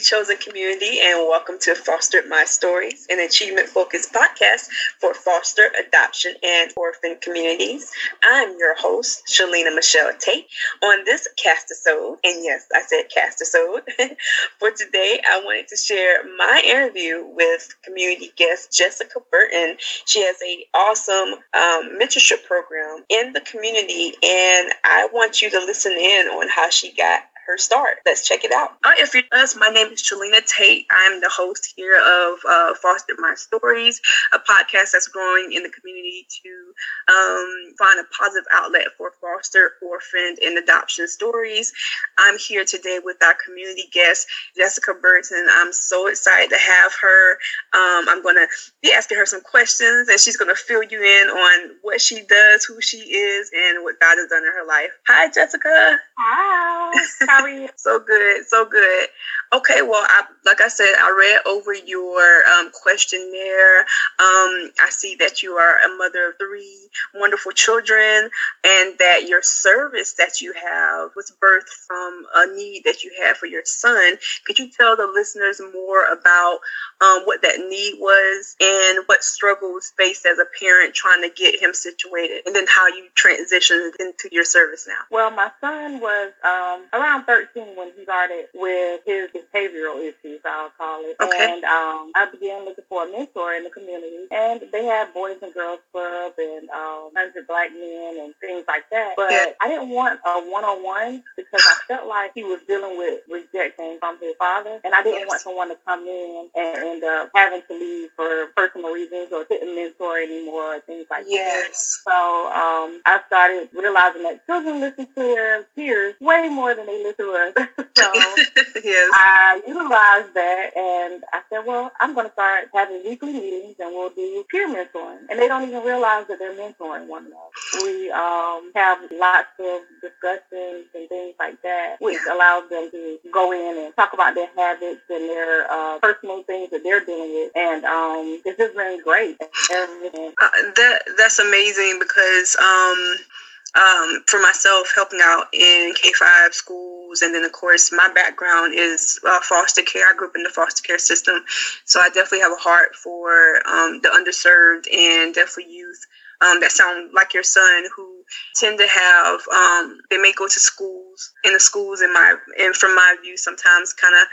Chosen community, and welcome to Fostered My Stories, an achievement focused podcast for foster, adoption, and orphan communities. I'm your host, Shelena Michelle Tate. On this cast castisode, and yes, I said cast castisode, for today, I wanted to share my interview with community guest Jessica Burton. She has an awesome um, mentorship program in the community, and I want you to listen in on how she got her start. Let's check it out. Uh, if you're us, my name is Shelena Tate. I'm the host here of uh, Foster My Stories, a podcast that's growing in the community to um, find a positive outlet for foster, orphaned, and adoption stories. I'm here today with our community guest, Jessica Burton. I'm so excited to have her. Um, I'm going to be asking her some questions, and she's going to fill you in on what she does, who she is, and what God has done in her life. Hi, Jessica. Hi. So good, so good. Okay, well, I, like I said, I read over your um, questionnaire. Um, I see that you are a mother of three wonderful children, and that your service that you have was birthed from a need that you had for your son. Could you tell the listeners more about um, what that need was and what struggles faced as a parent trying to get him situated, and then how you transitioned into your service now? Well, my son was um, around 13 when he started with his behavioral issues, I'll call it. Okay. And um, I began looking for a mentor in the community. And they had Boys and Girls Club and um, 100 Black Men and things like that. But Yeah. I didn't want a one-on-one because I felt like he was dealing with rejection from his father. And I didn't Yes. want someone to come in and end up having to leave for personal reasons or couldn't mentor anymore or things like that. Yes. So um, I started realizing that children listen to their peers way more than they listen to us. so yes. I utilized that and I said, well, I'm going to start having weekly meetings and we'll do peer mentoring. And they don't even realize that they're mentoring one another. We um, have lots of discussions and things like that, which allows them to go in and talk about their habits and their uh, personal things that they're dealing with. And um, it's just been great. Everything. Uh, that that's amazing because um, um, for myself, helping out in K five schools, and then of course my background is uh, foster care. I grew up in the foster care system, so I definitely have a heart for um, the underserved and definitely youth um, that sound like your son who tend to have um, they may go to schools and the schools in my and from my view sometimes kind of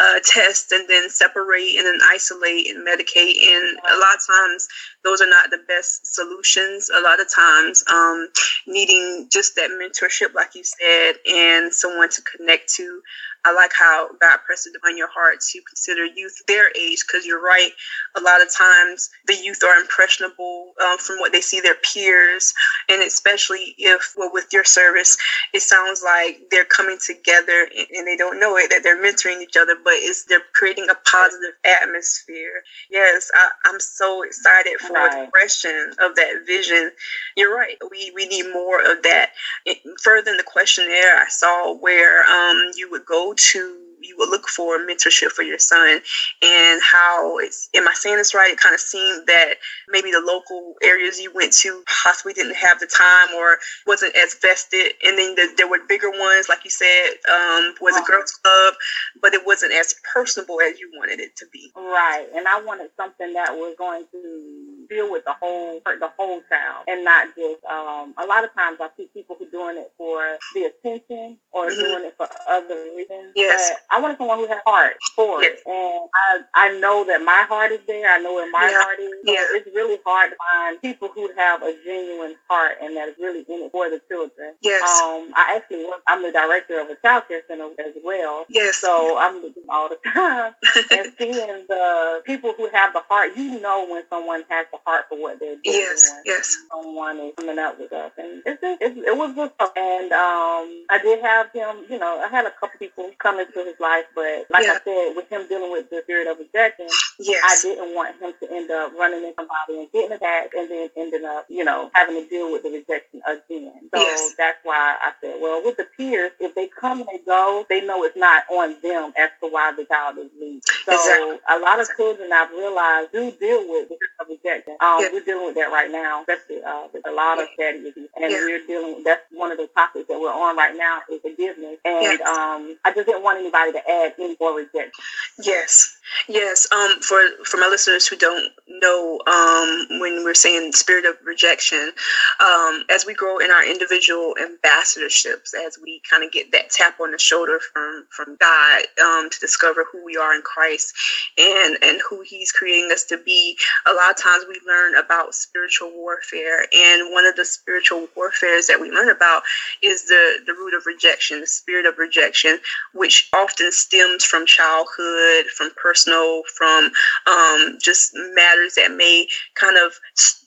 uh, test and then separate and then isolate and medicate and a lot of times those are not the best solutions a lot of times um, needing just that mentorship like you said and someone to connect to I like how God pressed it upon your heart to consider youth their age because you're right. A lot of times the youth are impressionable um, from what they see their peers, and especially if, well, with your service, it sounds like they're coming together and, and they don't know it that they're mentoring each other, but it's they're creating a positive atmosphere. Yes, I, I'm so excited for Right. expression of that vision. You're right. We we need more of that. It, further in the questionnaire, I saw where um, you would go to, you would look for mentorship for your son, and how it's. Am I saying this right? It kind of seemed that maybe the local areas you went to possibly didn't have the time or wasn't as vested, and then the, there were bigger ones, like you said, um, was a girls club, but it wasn't as personable as you wanted it to be. Right, and I wanted something that was going to deal with the whole the whole town and not just. Um, a lot of times, I see people who are doing it for the attention or Mhm. doing it for other reasons. Yes. But I wanted someone who had heart for Yes. it, and I I know that my heart is there. I know where my Yeah. heart is. So Yeah. it's really hard to find people who have a genuine heart and that is really in it for the children. Yes. Um, I actually work. I'm the director of a child care center as well. Yes. So I'm looking all the time and seeing the people who have the heart. You know when someone has the heart for what they're doing. yes. Yes. Someone is coming up with us, and it's just, it's, it was just. And um, I did have him. You know, I had a couple people come into his life, but like Yeah. I said, with him dealing with the spirit of rejection, yes. I didn't want him to end up running into somebody and getting attacked and then ending up, you know, having to deal with the rejection again. So Yes. That's why I said, well, with the peers, if they come and they go, they know it's not on them as to why the child is leaving. So Exactly. a lot of children I've realized do deal with the spirit of rejection. Um, yeah. We're dealing with that right now, especially uh, with a lot of tragedy. And yeah. we're dealing, that's one of the topics that we're on right now is forgiveness. And yes. um, I just didn't want anybody to add any more rejection. Yes. Yes. Um, for, for my listeners who don't know, um, when we're saying spirit of rejection, um, as we grow in our individual ambassadorships, as we kind of get that tap on the shoulder from, from God um, to discover who we are in Christ and, and who He's creating us to be, a lot of times we learn about spiritual warfare. And one of the spiritual warfares that we learn about is the, the root of rejection, the spirit of rejection, which often stems from childhood, from personal, from um, just matters that may kind of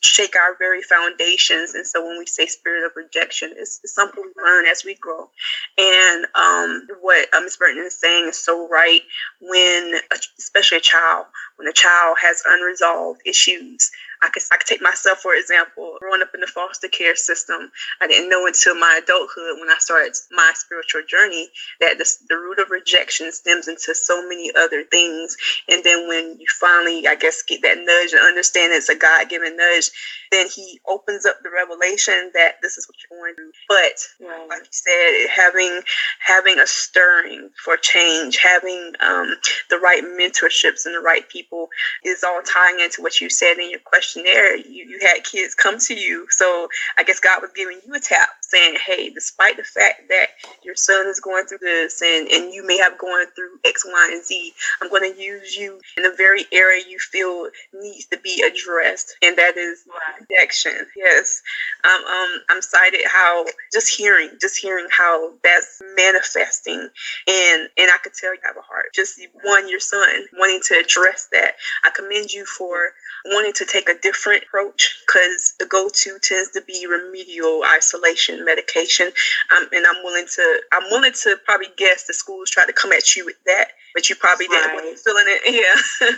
shake our very foundations. And so when we say spirit of rejection, it's, it's something we learn as we grow. And um, what uh, Ms. Burton is saying is so right when, especially a child, when a child has unresolved issues I could, I could take myself for example. Growing up in the foster care system, I didn't know until my adulthood when I started my spiritual journey that the, the root of rejection stems into so many other things. And then when you finally, I guess, get that nudge and understand it's a God given nudge, then He opens up the revelation that this is what you're going through. But right. like you said, having having a stirring for change, having um, the right mentorships and the right people is all tying into what you said in your question questionnaire, you, you had kids come to you. So I guess God was giving you a tap saying, hey, despite the fact that your son is going through this and, and you may have gone through X, Y, and Z, I'm going to use you in the very area you feel needs to be addressed. And that is rejection. Yes. Um, um, I'm excited how just hearing, just hearing how that's manifesting. And, and I could tell you have a heart. Just one, your son wanting to address that. I commend you for wanting to take a different approach because the go-to tends to be remedial isolation medication um, and i'm willing to i'm willing to probably guess the schools try to come at you with that but you probably right. didn't want feeling it. Yeah.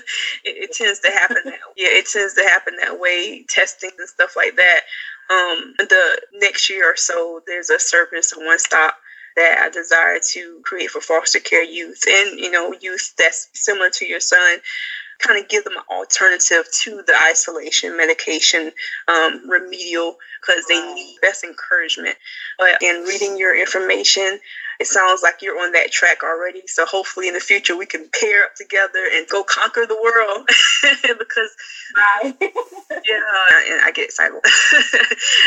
It, it, tends to happen that yeah it tends to happen that way testing and stuff like that. Um the next year or so there's a service a one stop that I desire to create for foster care youth and you know youth that's similar to your son kind of give them an alternative to the isolation medication um, remedial because they need best encouragement. But in reading your information, it sounds like you're on that track already. So hopefully in the future we can pair up together and go conquer the world because yeah, and I get excited.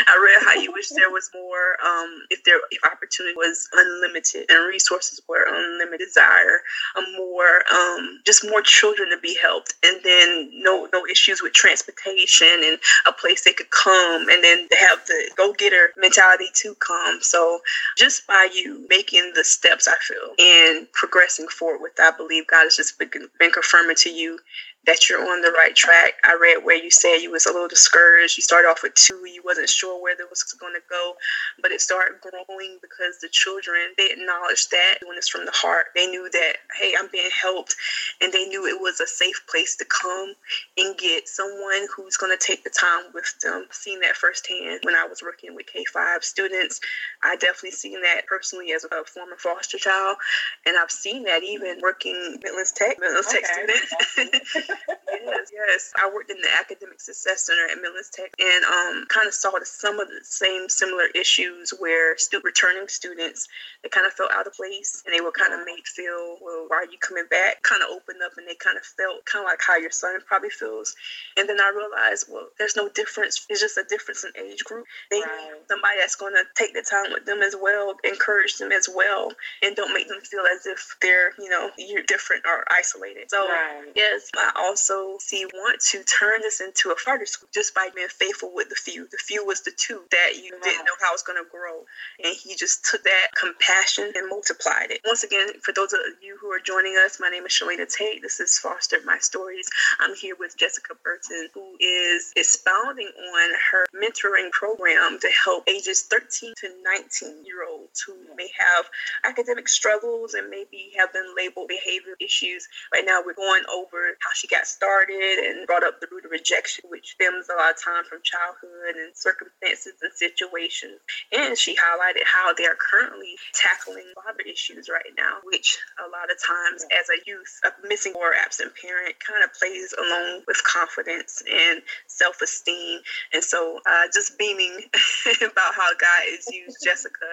I read how you wish there was more um, if there if opportunity was unlimited and resources were unlimited desire, a more um, just more children to be helped and then no no issues with transportation and a place they could come and then have the go-getter mentality to come. So just by you making taking the steps I feel and progressing forward. With I believe God has just been confirming to you that you're on the right track. I read where you said you was a little discouraged. You started off with two. You wasn't sure where it was going to go, but it started growing because the children they acknowledged that when it's from the heart. They knew that hey, I'm being helped, and they knew it was a safe place to come and get someone who's going to take the time with them. I've seen that firsthand when I was working with K5 students. I definitely seen that personally as a former foster child, and I've seen that even working Midlands Tech, Midlands okay. Tech student. yes, yes. I worked in the Academic Success Center at Midlands Tech and um, kind of saw the, some of the same similar issues where stu- returning students, they kind of felt out of place and they were kind of made feel, well, why are you coming back? Kind of opened up and they kind of felt kind of like how your son probably feels. And then I realized, well, there's no difference. It's just a difference in age group. They right. need somebody that's going to take the time with them as well, encourage them as well, and don't make them feel as if they're, you know, you're different or isolated. So, right. yes, I also see want to turn this into a fighter school just by being faithful with the few. The few was the two that you didn't know how it's going to grow. And he just took that compassion and multiplied it. Once again, for those of you who are joining us, my name is Shelena Tate. This is Foster My Stories. I'm here with Jessica Burton, who is expounding on her mentoring program to help ages 13 to 19 year olds who may have academic struggles and maybe have been labeled behavior issues. Right now, we're going over how she got started and brought up the root of rejection, which stems a lot of time from childhood and circumstances and situations. And she highlighted how they are currently tackling father issues right now, which a lot of times as a youth, a missing or absent parent kind of plays along with confidence and self esteem. And so uh, just beaming about how God has used Jessica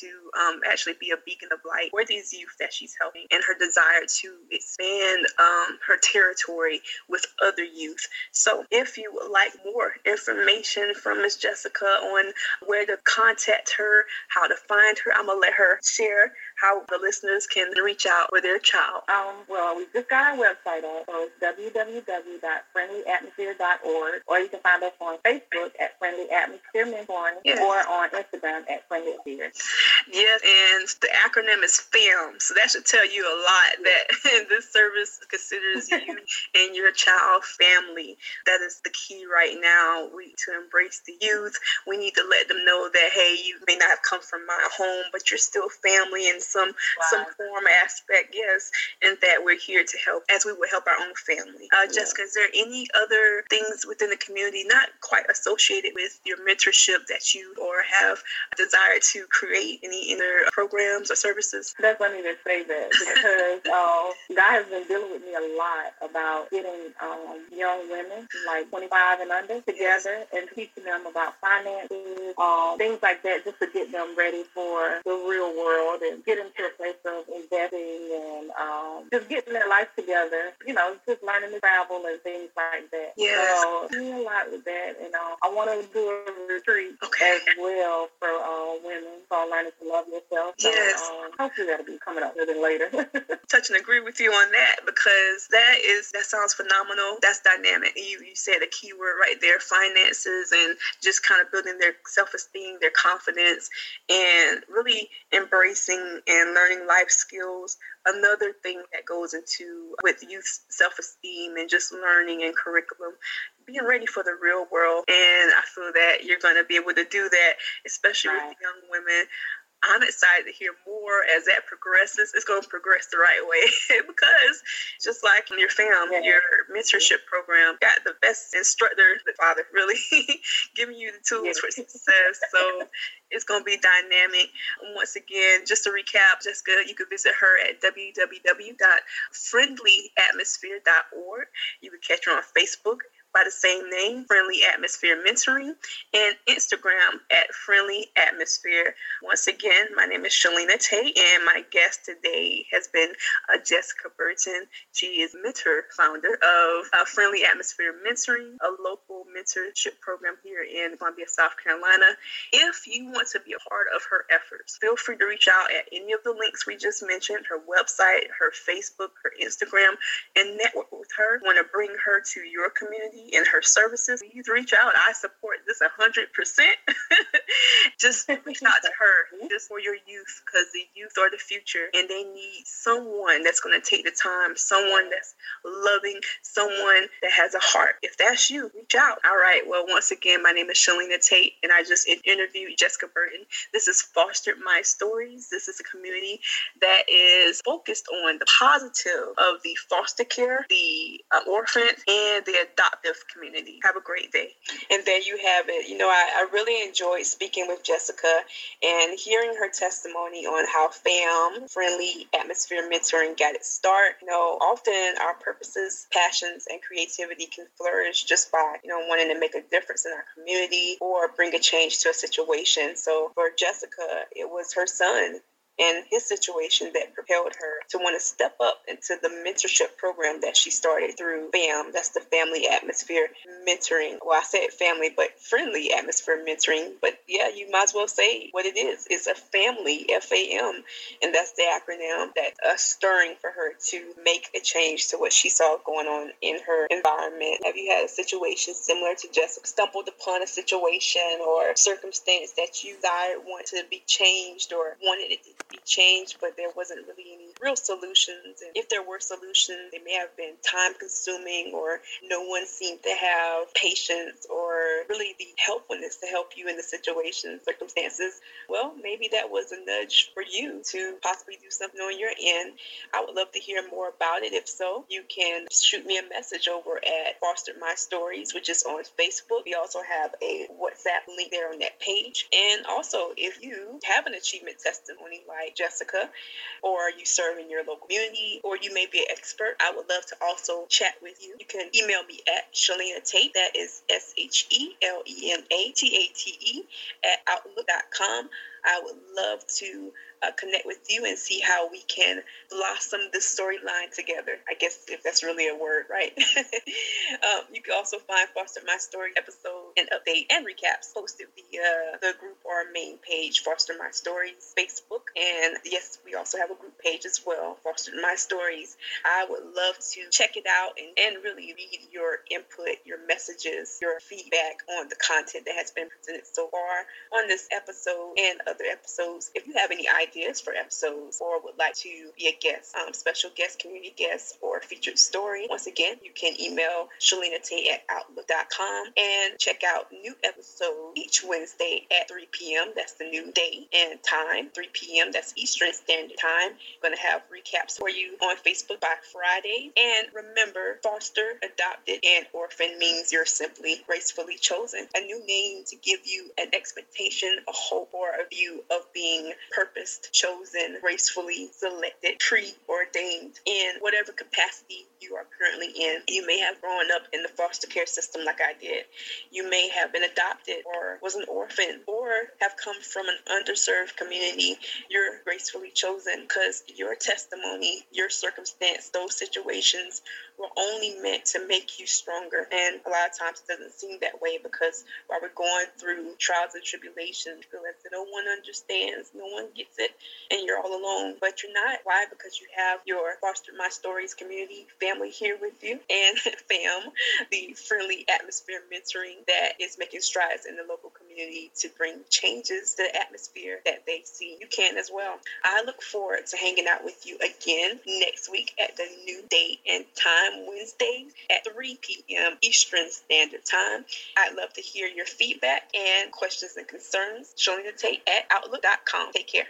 to um, actually be a beacon of light for these youth that she's helping and her desire to expand um, her territory with other youth. So if you would like more information from Miss Jessica on where to contact her, how to find her, I'm to let her share how the listeners can reach out with their child. Um, well, we just got our website up, so it's www.friendlyatmosphere.org, or you can find us on Facebook at Friendly Atmosphere Mentoring, yes. or on Instagram at Friendly Atmosphere. Yes, and the acronym is FAM, so that should tell you a lot that this service considers you and your child family. That is the key right now. We to embrace the youth. We need to let them know that hey, you may not have come from my home, but you're still family in some wow. some form aspect. Yes, and that we're here to help as we would help our own family. Uh, yeah. Jessica, is there any other things within the community not quite associated with your mentorship that you or have a desire to create any other programs or services? That's funny to say that because uh, God has been dealing with me a lot about getting um, young women, like 25 and under, together and teaching them about finances, um, things like that, just to get them ready for the real world and get them to a place of investing and um, just getting their life together. You know, just learning to travel and things like that. Yeah. So doing a lot with that, and uh, I want to do a retreat okay. as well for uh, women called Learning to Love Yourself. So, yes. Um, hopefully that'll be coming up sooner than later. Touch and agree with you on that because that is that sounds phenomenal. That's dynamic. You you said a key word right there: finances and just kind of building their self esteem, their confidence, and really embracing and learning life skills. Another thing that goes into with youth self esteem and just learning and curriculum being ready for the real world. And I feel that you're going to be able to do that, especially right. with young women. I'm excited to hear more as that progresses. It's going to progress the right way because just like in your fam, your mentorship program got the best instructor, the father, really giving you the tools for success. So it's going to be dynamic. Once again, just to recap, Jessica, you can visit her at www.friendlyatmosphere.org. You can catch her on Facebook by the same name, Friendly Atmosphere Mentoring, and Instagram at Friendly Atmosphere. Once again, my name is Shelena Tate, and my guest today has been uh, Jessica Burton. She is mentor founder of uh, Friendly Atmosphere Mentoring, a local mentorship program here in Columbia, South Carolina. If you want to be a part of her efforts, feel free to reach out at any of the links we just mentioned her website, her Facebook, her Instagram, and network with her. Want to bring her to your community in her services, please reach out. I support this 100%. just reach out to her just for your youth because the youth are the future and they need someone that's going to take the time, someone that's loving, someone that has a heart. If that's you, reach out. All right. Well, once again, my name is Shelena Tate and I just interviewed Jessica Burton. This is Fostered My Stories. This is a community that is focused on the positive of the foster care, the uh, orphan, and the adoptive community. Have a great day. And there you have it. You know, I, I really enjoyed speaking with Jessica and hearing her testimony on how FAM, Friendly Atmosphere Mentoring, got its start. You know, often our purposes, passions, and creativity can flourish just by, you know, wanting to make a difference in our community or bring a change to a situation. So for Jessica, it was her son and his situation that propelled her to want to step up into the mentorship program that she started through FAM. That's the Family Atmosphere Mentoring. Well, I said family, but friendly atmosphere mentoring. But yeah, you might as well say what it is. It's a family, F A M. And that's the acronym that's uh, stirring for her to make a change to what she saw going on in her environment. Have you had a situation similar to Jessica? Stumbled upon a situation or circumstance that you desired want to be changed or wanted it be changed, but there wasn't really any real solutions. And if there were solutions, they may have been time consuming or no one seemed to have patience or really the helpfulness to help you in the situation, circumstances. Well, maybe that was a nudge for you to possibly do something on your end. I would love to hear more about it. If so, you can shoot me a message over at Foster My Stories, which is on Facebook. We also have a WhatsApp link there on that page. And also, if you have an achievement testimony like Jessica, or you serve in your local community, or you may be an expert, I would love to also chat with you. You can email me at Shelena Tate, that is S H E L E N A T A T E, at outlook.com. I would love to uh, connect with you and see how we can blossom this storyline together. I guess if that's really a word, right? um, you can also find Foster My Story episode and update and recaps posted via the group or main page, Foster My Stories Facebook. And yes, we also have a group page as well, Foster My Stories. I would love to check it out and, and really read your input, your messages, your feedback on the content that has been presented so far on this episode and other episodes. If you have any ideas for episodes or would like to be a guest, um, special guest, community guest, or featured story, once again, you can email Tate at Outlook.com and check out new episodes each Wednesday at 3 p.m. That's the new day and time, 3 p.m. That's Eastern Standard Time. I'm going to have recaps for you on Facebook by Friday. And remember, foster, adopted, and orphan means you're simply gracefully chosen. A new name to give you an expectation, a hope, or a view of being purposed, chosen, gracefully selected, preordained in whatever capacity you are currently in. You may have grown up in the foster care system like I did. You may have been adopted or was an orphan or have come from an underserved community. You're gracefully chosen because your testimony, your circumstance, those situations were only meant to make you stronger. And a lot of times it doesn't seem that way because while we're going through trials and tribulations, feel as no one understands, no one gets it, and you're all alone. But you're not. Why? Because you have your Foster My Stories community family here with you and FAM, the friendly atmosphere mentoring that is making strides in the local community to bring changes to the atmosphere that they see. You can as well. I look forward to hanging out with you again next week at the new date and time Wednesdays at 3 p.m. Eastern Standard Time. I'd love to hear your feedback and questions and concerns. Shelena Tate at Outlook.com. Take care.